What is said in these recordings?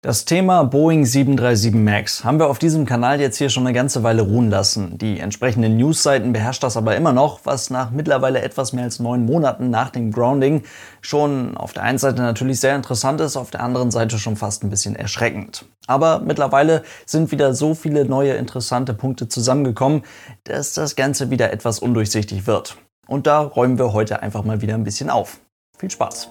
Das Thema Boeing 737 MAX haben wir auf diesem Kanal jetzt hier schon eine ganze Weile ruhen lassen. Die entsprechenden Newsseiten beherrscht das aber immer noch, was nach mittlerweile etwas mehr als neun Monaten nach dem Grounding schon auf der einen Seite natürlich sehr interessant ist, auf der anderen Seite schon fast ein bisschen erschreckend. Aber mittlerweile sind wieder so viele neue interessante Punkte zusammengekommen, dass das Ganze wieder etwas undurchsichtig wird. Und da räumen wir heute einfach mal wieder ein bisschen auf. Viel Spaß!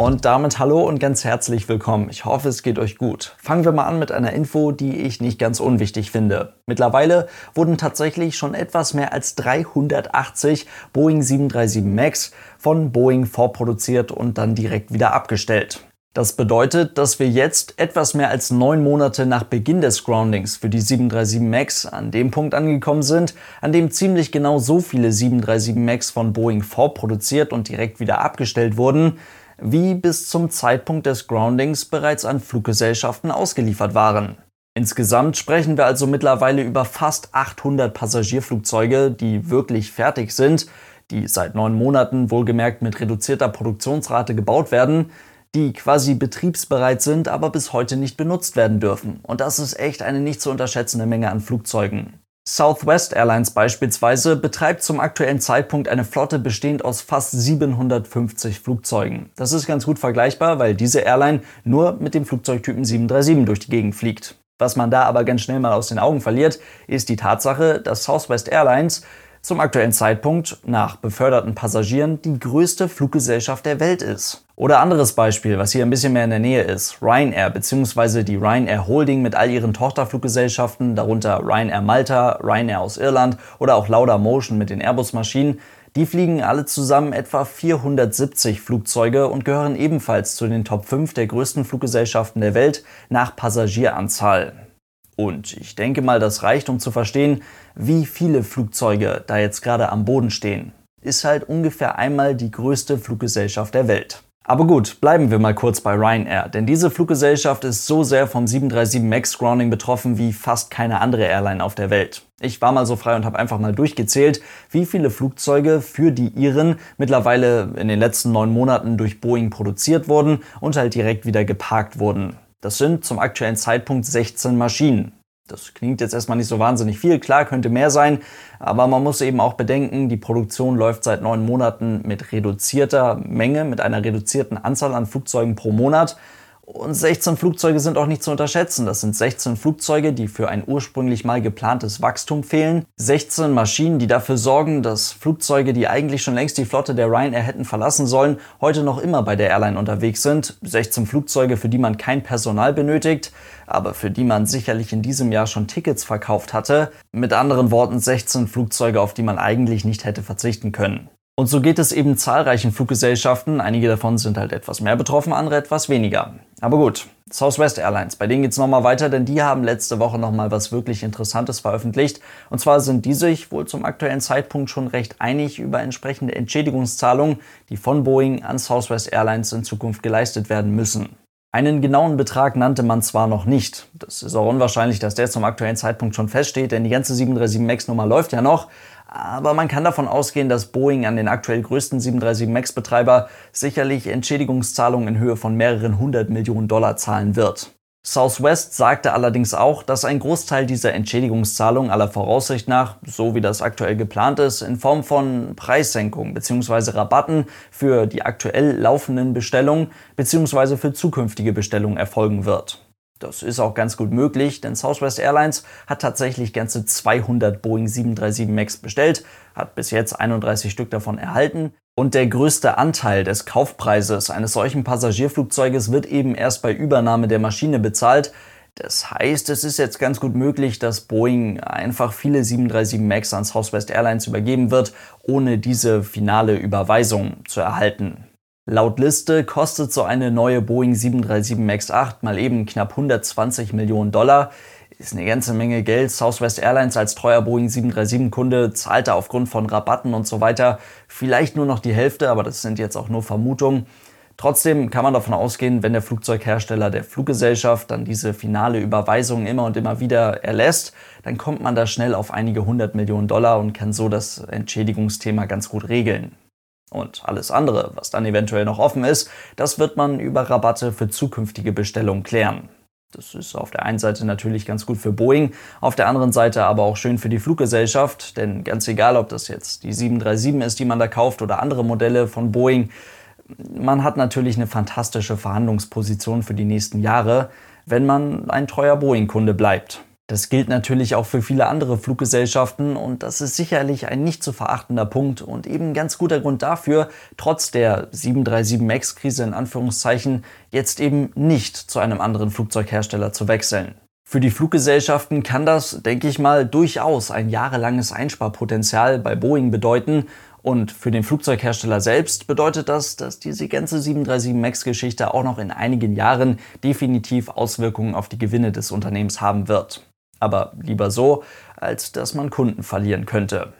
Und damit hallo und ganz herzlich willkommen. Ich hoffe, es geht euch gut. Fangen wir mal an mit einer Info, die ich nicht ganz unwichtig finde. Mittlerweile wurden tatsächlich schon etwas mehr als 380 Boeing 737 MAX von Boeing vorproduziert und dann direkt wieder abgestellt. Das bedeutet, dass wir jetzt etwas mehr als neun Monate nach Beginn des Groundings für die 737 MAX an dem Punkt angekommen sind, an dem ziemlich genau so viele 737 MAX von Boeing vorproduziert und direkt wieder abgestellt wurden, wie bis zum Zeitpunkt des Groundings bereits an Fluggesellschaften ausgeliefert waren. Insgesamt sprechen wir also mittlerweile über fast 800 Passagierflugzeuge, die wirklich fertig sind, die seit neun Monaten wohlgemerkt mit reduzierter Produktionsrate gebaut werden, die quasi betriebsbereit sind, aber bis heute nicht benutzt werden dürfen. Und das ist echt eine nicht zu unterschätzende Menge an Flugzeugen. Southwest Airlines beispielsweise betreibt zum aktuellen Zeitpunkt eine Flotte bestehend aus fast 750 Flugzeugen. Das ist ganz gut vergleichbar, weil diese Airline nur mit dem Flugzeugtypen 737 durch die Gegend fliegt. Was man da aber ganz schnell mal aus den Augen verliert, ist die Tatsache, dass Southwest Airlines zum aktuellen Zeitpunkt nach beförderten Passagieren die größte Fluggesellschaft der Welt ist. Oder anderes Beispiel, was hier ein bisschen mehr in der Nähe ist, Ryanair bzw. die Ryanair Holding mit all ihren Tochterfluggesellschaften, darunter Ryanair Malta, Ryanair aus Irland oder auch Lauda Motion mit den Airbus-Maschinen, die fliegen alle zusammen etwa 470 Flugzeuge und gehören ebenfalls zu den Top 5 der größten Fluggesellschaften der Welt nach Passagieranzahl. Und ich denke mal, das reicht, um zu verstehen, wie viele Flugzeuge da jetzt gerade am Boden stehen. Ist halt ungefähr einmal die größte Fluggesellschaft der Welt. Aber gut, bleiben wir mal kurz bei Ryanair, denn diese Fluggesellschaft ist so sehr vom 737 MAX Grounding betroffen wie fast keine andere Airline auf der Welt. Ich war mal so frei und habe einfach mal durchgezählt, wie viele Flugzeuge für die Iren mittlerweile in den letzten neun Monaten durch Boeing produziert wurden und halt direkt wieder geparkt wurden. Das sind zum aktuellen Zeitpunkt 16 Maschinen. Das klingt jetzt erstmal nicht so wahnsinnig viel, klar könnte mehr sein, aber man muss eben auch bedenken, die Produktion läuft seit neun Monaten mit reduzierter Menge, mit einer reduzierten Anzahl an Flugzeugen pro Monat und 16 Flugzeuge sind auch nicht zu unterschätzen. Das sind 16 Flugzeuge, die für ein ursprünglich mal geplantes Wachstum fehlen. 16 Maschinen, die dafür sorgen, dass Flugzeuge, die eigentlich schon längst die Flotte der Ryanair hätten verlassen sollen, heute noch immer bei der Airline unterwegs sind. 16 Flugzeuge, für die man kein Personal benötigt, aber für die man sicherlich in diesem Jahr schon Tickets verkauft hatte. Mit anderen Worten 16 Flugzeuge, auf die man eigentlich nicht hätte verzichten können. Und so geht es eben zahlreichen Fluggesellschaften. Einige davon sind halt etwas mehr betroffen, andere etwas weniger. Aber gut, Southwest Airlines, bei denen geht es nochmal weiter, denn die haben letzte Woche nochmal was wirklich Interessantes veröffentlicht. Und zwar sind die sich wohl zum aktuellen Zeitpunkt schon recht einig über entsprechende Entschädigungszahlungen, die von Boeing an Southwest Airlines in Zukunft geleistet werden müssen. Einen genauen Betrag nannte man zwar noch nicht. Das ist auch unwahrscheinlich, dass der zum aktuellen Zeitpunkt schon feststeht, denn die ganze 737 MAX Nummer läuft ja noch. Aber man kann davon ausgehen, dass Boeing an den aktuell größten 737 MAX-Betreiber sicherlich Entschädigungszahlungen in Höhe von mehreren hundert Millionen Dollar zahlen wird. Southwest sagte allerdings auch, dass ein Großteil dieser Entschädigungszahlungen aller Voraussicht nach, so wie das aktuell geplant ist, in Form von Preissenkungen bzw. Rabatten für die aktuell laufenden Bestellungen bzw. für zukünftige Bestellungen erfolgen wird. Das ist auch ganz gut möglich, denn Southwest Airlines hat tatsächlich ganze 200 Boeing 737 MAX bestellt, hat bis jetzt 31 Stück davon erhalten. Und der größte Anteil des Kaufpreises eines solchen Passagierflugzeuges wird eben erst bei Übernahme der Maschine bezahlt. Das heißt, es ist jetzt ganz gut möglich, dass Boeing einfach viele 737 MAX an Southwest Airlines übergeben wird, ohne diese finale Überweisung zu erhalten. Laut Liste kostet so eine neue Boeing 737 MAX 8 mal eben knapp 120 Millionen Dollar. Ist eine ganze Menge Geld. Southwest Airlines als treuer Boeing 737-Kunde zahlte aufgrund von Rabatten und so weiter vielleicht nur noch die Hälfte, aber das sind jetzt auch nur Vermutungen. Trotzdem kann man davon ausgehen, wenn der Flugzeughersteller der Fluggesellschaft dann diese finale Überweisung immer und immer wieder erlässt, dann kommt man da schnell auf einige hundert Millionen Dollar und kann so das Entschädigungsthema ganz gut regeln. Und alles andere, was dann eventuell noch offen ist, das wird man über Rabatte für zukünftige Bestellungen klären. Das ist auf der einen Seite natürlich ganz gut für Boeing, auf der anderen Seite aber auch schön für die Fluggesellschaft, denn ganz egal, ob das jetzt die 737 ist, die man da kauft oder andere Modelle von Boeing, man hat natürlich eine fantastische Verhandlungsposition für die nächsten Jahre, wenn man ein treuer Boeing-Kunde bleibt. Das gilt natürlich auch für viele andere Fluggesellschaften und das ist sicherlich ein nicht zu verachtender Punkt und eben ein ganz guter Grund dafür, trotz der 737 MAX-Krise in Anführungszeichen, jetzt eben nicht zu einem anderen Flugzeughersteller zu wechseln. Für die Fluggesellschaften kann das, denke ich mal, durchaus ein jahrelanges Einsparpotenzial bei Boeing bedeuten und für den Flugzeughersteller selbst bedeutet das, dass diese ganze 737 MAX-Geschichte auch noch in einigen Jahren definitiv Auswirkungen auf die Gewinne des Unternehmens haben wird. Aber lieber so, als dass man Kunden verlieren könnte.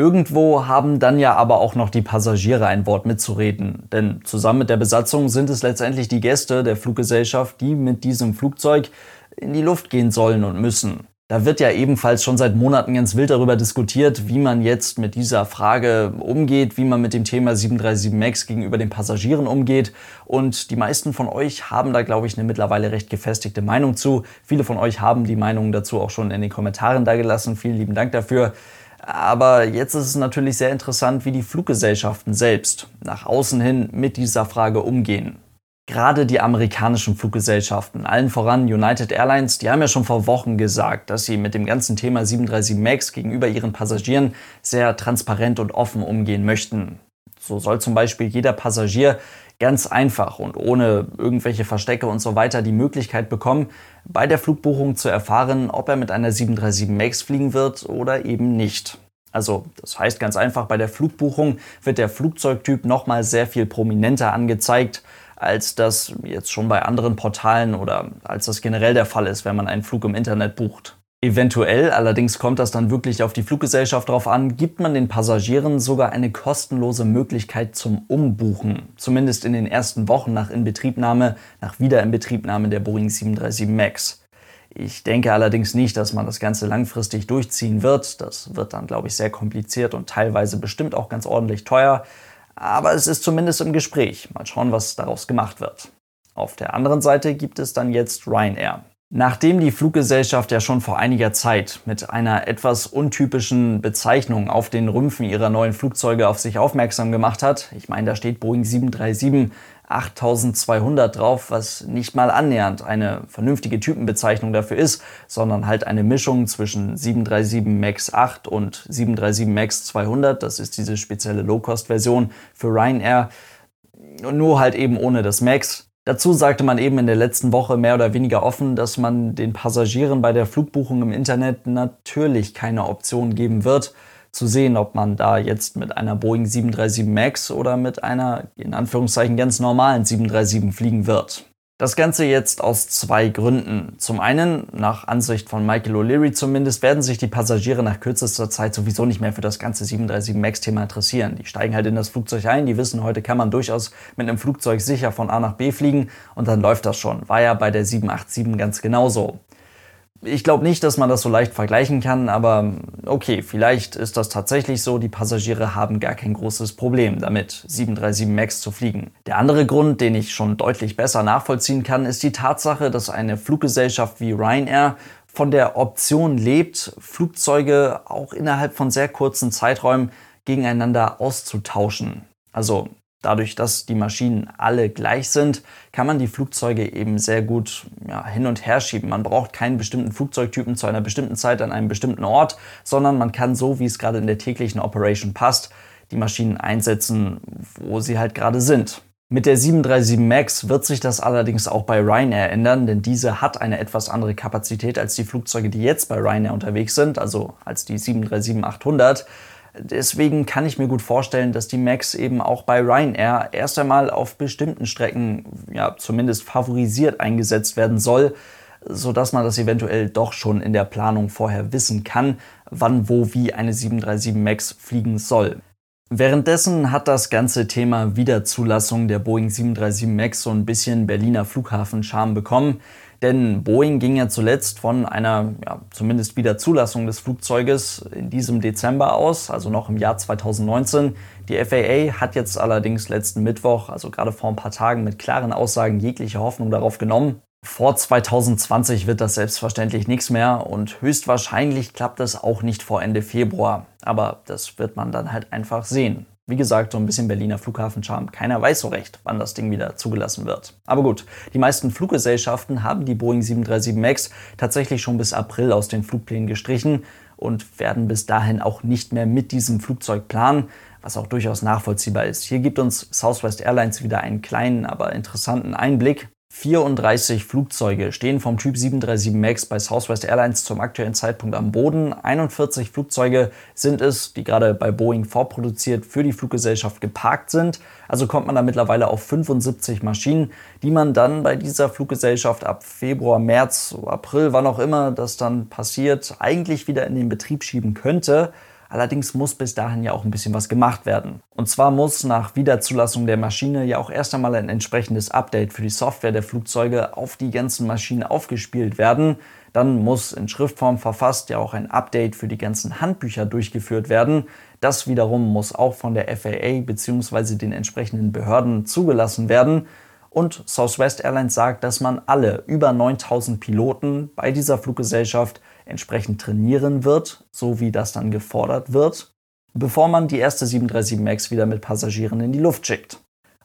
Irgendwo haben dann ja aber auch noch die Passagiere ein Wort mitzureden, denn zusammen mit der Besatzung sind es letztendlich die Gäste der Fluggesellschaft, die mit diesem Flugzeug in die Luft gehen sollen und müssen. Da wird ja ebenfalls schon seit Monaten ganz wild darüber diskutiert, wie man jetzt mit dieser Frage umgeht, wie man mit dem Thema 737 MAX gegenüber den Passagieren umgeht. Und die meisten von euch haben da, glaube ich, eine mittlerweile recht gefestigte Meinung zu. Viele von euch haben die Meinung dazu auch schon in den Kommentaren da gelassen. Vielen lieben Dank dafür. Aber jetzt ist es natürlich sehr interessant, wie die Fluggesellschaften selbst nach außen hin mit dieser Frage umgehen. Gerade die amerikanischen Fluggesellschaften, allen voran United Airlines, die haben ja schon vor Wochen gesagt, dass sie mit dem ganzen Thema 737 MAX gegenüber ihren Passagieren sehr transparent und offen umgehen möchten. So soll zum Beispiel jeder Passagier ganz einfach und ohne irgendwelche Verstecke und so weiter die Möglichkeit bekommen, bei der Flugbuchung zu erfahren, ob er mit einer 737 MAX fliegen wird oder eben nicht. Also das heißt ganz einfach, bei der Flugbuchung wird der Flugzeugtyp nochmal sehr viel prominenter angezeigt als das jetzt schon bei anderen Portalen oder als das generell der Fall ist, wenn man einen Flug im Internet bucht. Eventuell, allerdings kommt das dann wirklich auf die Fluggesellschaft drauf an, gibt man den Passagieren sogar eine kostenlose Möglichkeit zum Umbuchen. Zumindest in den ersten Wochen nach Inbetriebnahme, nach Wiederinbetriebnahme der Boeing 737 MAX. Ich denke allerdings nicht, dass man das Ganze langfristig durchziehen wird. Das wird dann, glaube ich, sehr kompliziert und teilweise bestimmt auch ganz ordentlich teuer aber es ist zumindest im Gespräch. Mal schauen, was daraus gemacht wird. Auf der anderen Seite gibt es dann jetzt Ryanair. Nachdem die Fluggesellschaft ja schon vor einiger Zeit mit einer etwas untypischen Bezeichnung auf den Rümpfen ihrer neuen Flugzeuge auf sich aufmerksam gemacht hat, ich meine, da steht Boeing 737 8200 drauf, was nicht mal annähernd eine vernünftige Typenbezeichnung dafür ist, sondern halt eine Mischung zwischen 737 MAX 8 und 737 MAX 200. Das ist diese spezielle Low-Cost-Version für Ryanair. Nur halt eben ohne das MAX. Dazu sagte man eben in der letzten Woche mehr oder weniger offen, dass man den Passagieren bei der Flugbuchung im Internet natürlich keine Option geben wird, zu sehen, ob man da jetzt mit einer Boeing 737 MAX oder mit einer in Anführungszeichen ganz normalen 737 fliegen wird. Das Ganze jetzt aus zwei Gründen. Zum einen, nach Ansicht von Michael O'Leary zumindest, werden sich die Passagiere nach kürzester Zeit sowieso nicht mehr für das ganze 737 MAX-Thema interessieren. Die steigen halt in das Flugzeug ein, die wissen, heute kann man durchaus mit einem Flugzeug sicher von A nach B fliegen und dann läuft das schon. War ja bei der 787 ganz genauso. Ich glaube nicht, dass man das so leicht vergleichen kann, aber okay, vielleicht ist das tatsächlich so. Die Passagiere haben gar kein großes Problem damit, 737 MAX zu fliegen. Der andere Grund, den ich schon deutlich besser nachvollziehen kann, ist die Tatsache, dass eine Fluggesellschaft wie Ryanair von der Option lebt, Flugzeuge auch innerhalb von sehr kurzen Zeiträumen gegeneinander auszutauschen. Also Dadurch, dass die Maschinen alle gleich sind, kann man die Flugzeuge eben sehr gut ja, hin und her schieben. Man braucht keinen bestimmten Flugzeugtypen zu einer bestimmten Zeit an einem bestimmten Ort, sondern man kann so, wie es gerade in der täglichen Operation passt, die Maschinen einsetzen, wo sie halt gerade sind. Mit der 737 MAX wird sich das allerdings auch bei Ryanair ändern, denn diese hat eine etwas andere Kapazität als die Flugzeuge, die jetzt bei Ryanair unterwegs sind, also als die 737-800. Deswegen kann ich mir gut vorstellen, dass die Max eben auch bei Ryanair erst einmal auf bestimmten Strecken ja, zumindest favorisiert eingesetzt werden soll, sodass man das eventuell doch schon in der Planung vorher wissen kann, wann, wo, wie eine 737 Max fliegen soll. Währenddessen hat das ganze Thema Wiederzulassung der Boeing 737 MAX so ein bisschen Berliner Flughafen-Charme bekommen. Denn Boeing ging ja zuletzt von einer ja, zumindest Wiederzulassung des Flugzeuges in diesem Dezember aus, also noch im Jahr 2019. Die FAA hat jetzt allerdings letzten Mittwoch, also gerade vor ein paar Tagen, mit klaren Aussagen jegliche Hoffnung darauf genommen. Vor 2020 wird das selbstverständlich nichts mehr und höchstwahrscheinlich klappt es auch nicht vor Ende Februar. Aber das wird man dann halt einfach sehen. Wie gesagt, so ein bisschen Berliner Flughafencharme. Keiner weiß so recht, wann das Ding wieder zugelassen wird. Aber gut, die meisten Fluggesellschaften haben die Boeing 737 MAX tatsächlich schon bis April aus den Flugplänen gestrichen und werden bis dahin auch nicht mehr mit diesem Flugzeug planen, was auch durchaus nachvollziehbar ist. Hier gibt uns Southwest Airlines wieder einen kleinen, aber interessanten Einblick. 34 Flugzeuge stehen vom Typ 737 MAX bei Southwest Airlines zum aktuellen Zeitpunkt am Boden. 41 Flugzeuge sind es, die gerade bei Boeing vorproduziert für die Fluggesellschaft geparkt sind. Also kommt man da mittlerweile auf 75 Maschinen, die man dann bei dieser Fluggesellschaft ab Februar, März, April, wann auch immer das dann passiert, eigentlich wieder in den Betrieb schieben könnte. Allerdings muss bis dahin ja auch ein bisschen was gemacht werden. Und zwar muss nach Wiederzulassung der Maschine ja auch erst einmal ein entsprechendes Update für die Software der Flugzeuge auf die ganzen Maschinen aufgespielt werden. Dann muss in Schriftform verfasst ja auch ein Update für die ganzen Handbücher durchgeführt werden. Das wiederum muss auch von der FAA bzw. den entsprechenden Behörden zugelassen werden. Und Southwest Airlines sagt, dass man alle über 9000 Piloten bei dieser Fluggesellschaft entsprechend trainieren wird, so wie das dann gefordert wird, bevor man die erste 737 MAX wieder mit Passagieren in die Luft schickt.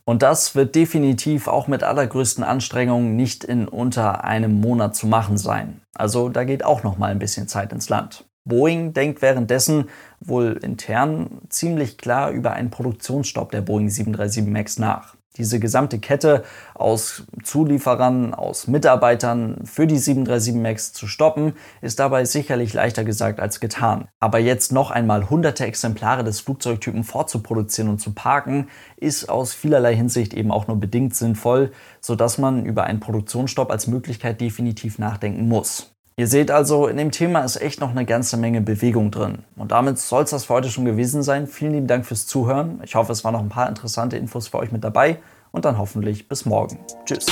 Und das wird definitiv auch mit allergrößten Anstrengungen nicht in unter einem Monat zu machen sein. Also da geht auch noch mal ein bisschen Zeit ins Land. Boeing denkt währenddessen wohl intern ziemlich klar über einen Produktionsstopp der Boeing 737 MAX nach. Diese gesamte Kette aus Zulieferern, aus Mitarbeitern für die 737 MAX zu stoppen, ist dabei sicherlich leichter gesagt als getan. Aber jetzt noch einmal hunderte Exemplare des Flugzeugtypen vorzuproduzieren und zu parken, ist aus vielerlei Hinsicht eben auch nur bedingt sinnvoll, sodass man über einen Produktionsstopp als Möglichkeit definitiv nachdenken muss. Ihr seht also, in dem Thema ist echt noch eine ganze Menge Bewegung drin. Und damit soll es das für heute schon gewesen sein. Vielen lieben Dank fürs Zuhören. Ich hoffe, es waren noch ein paar interessante Infos für euch mit dabei. Und dann hoffentlich bis morgen. Tschüss.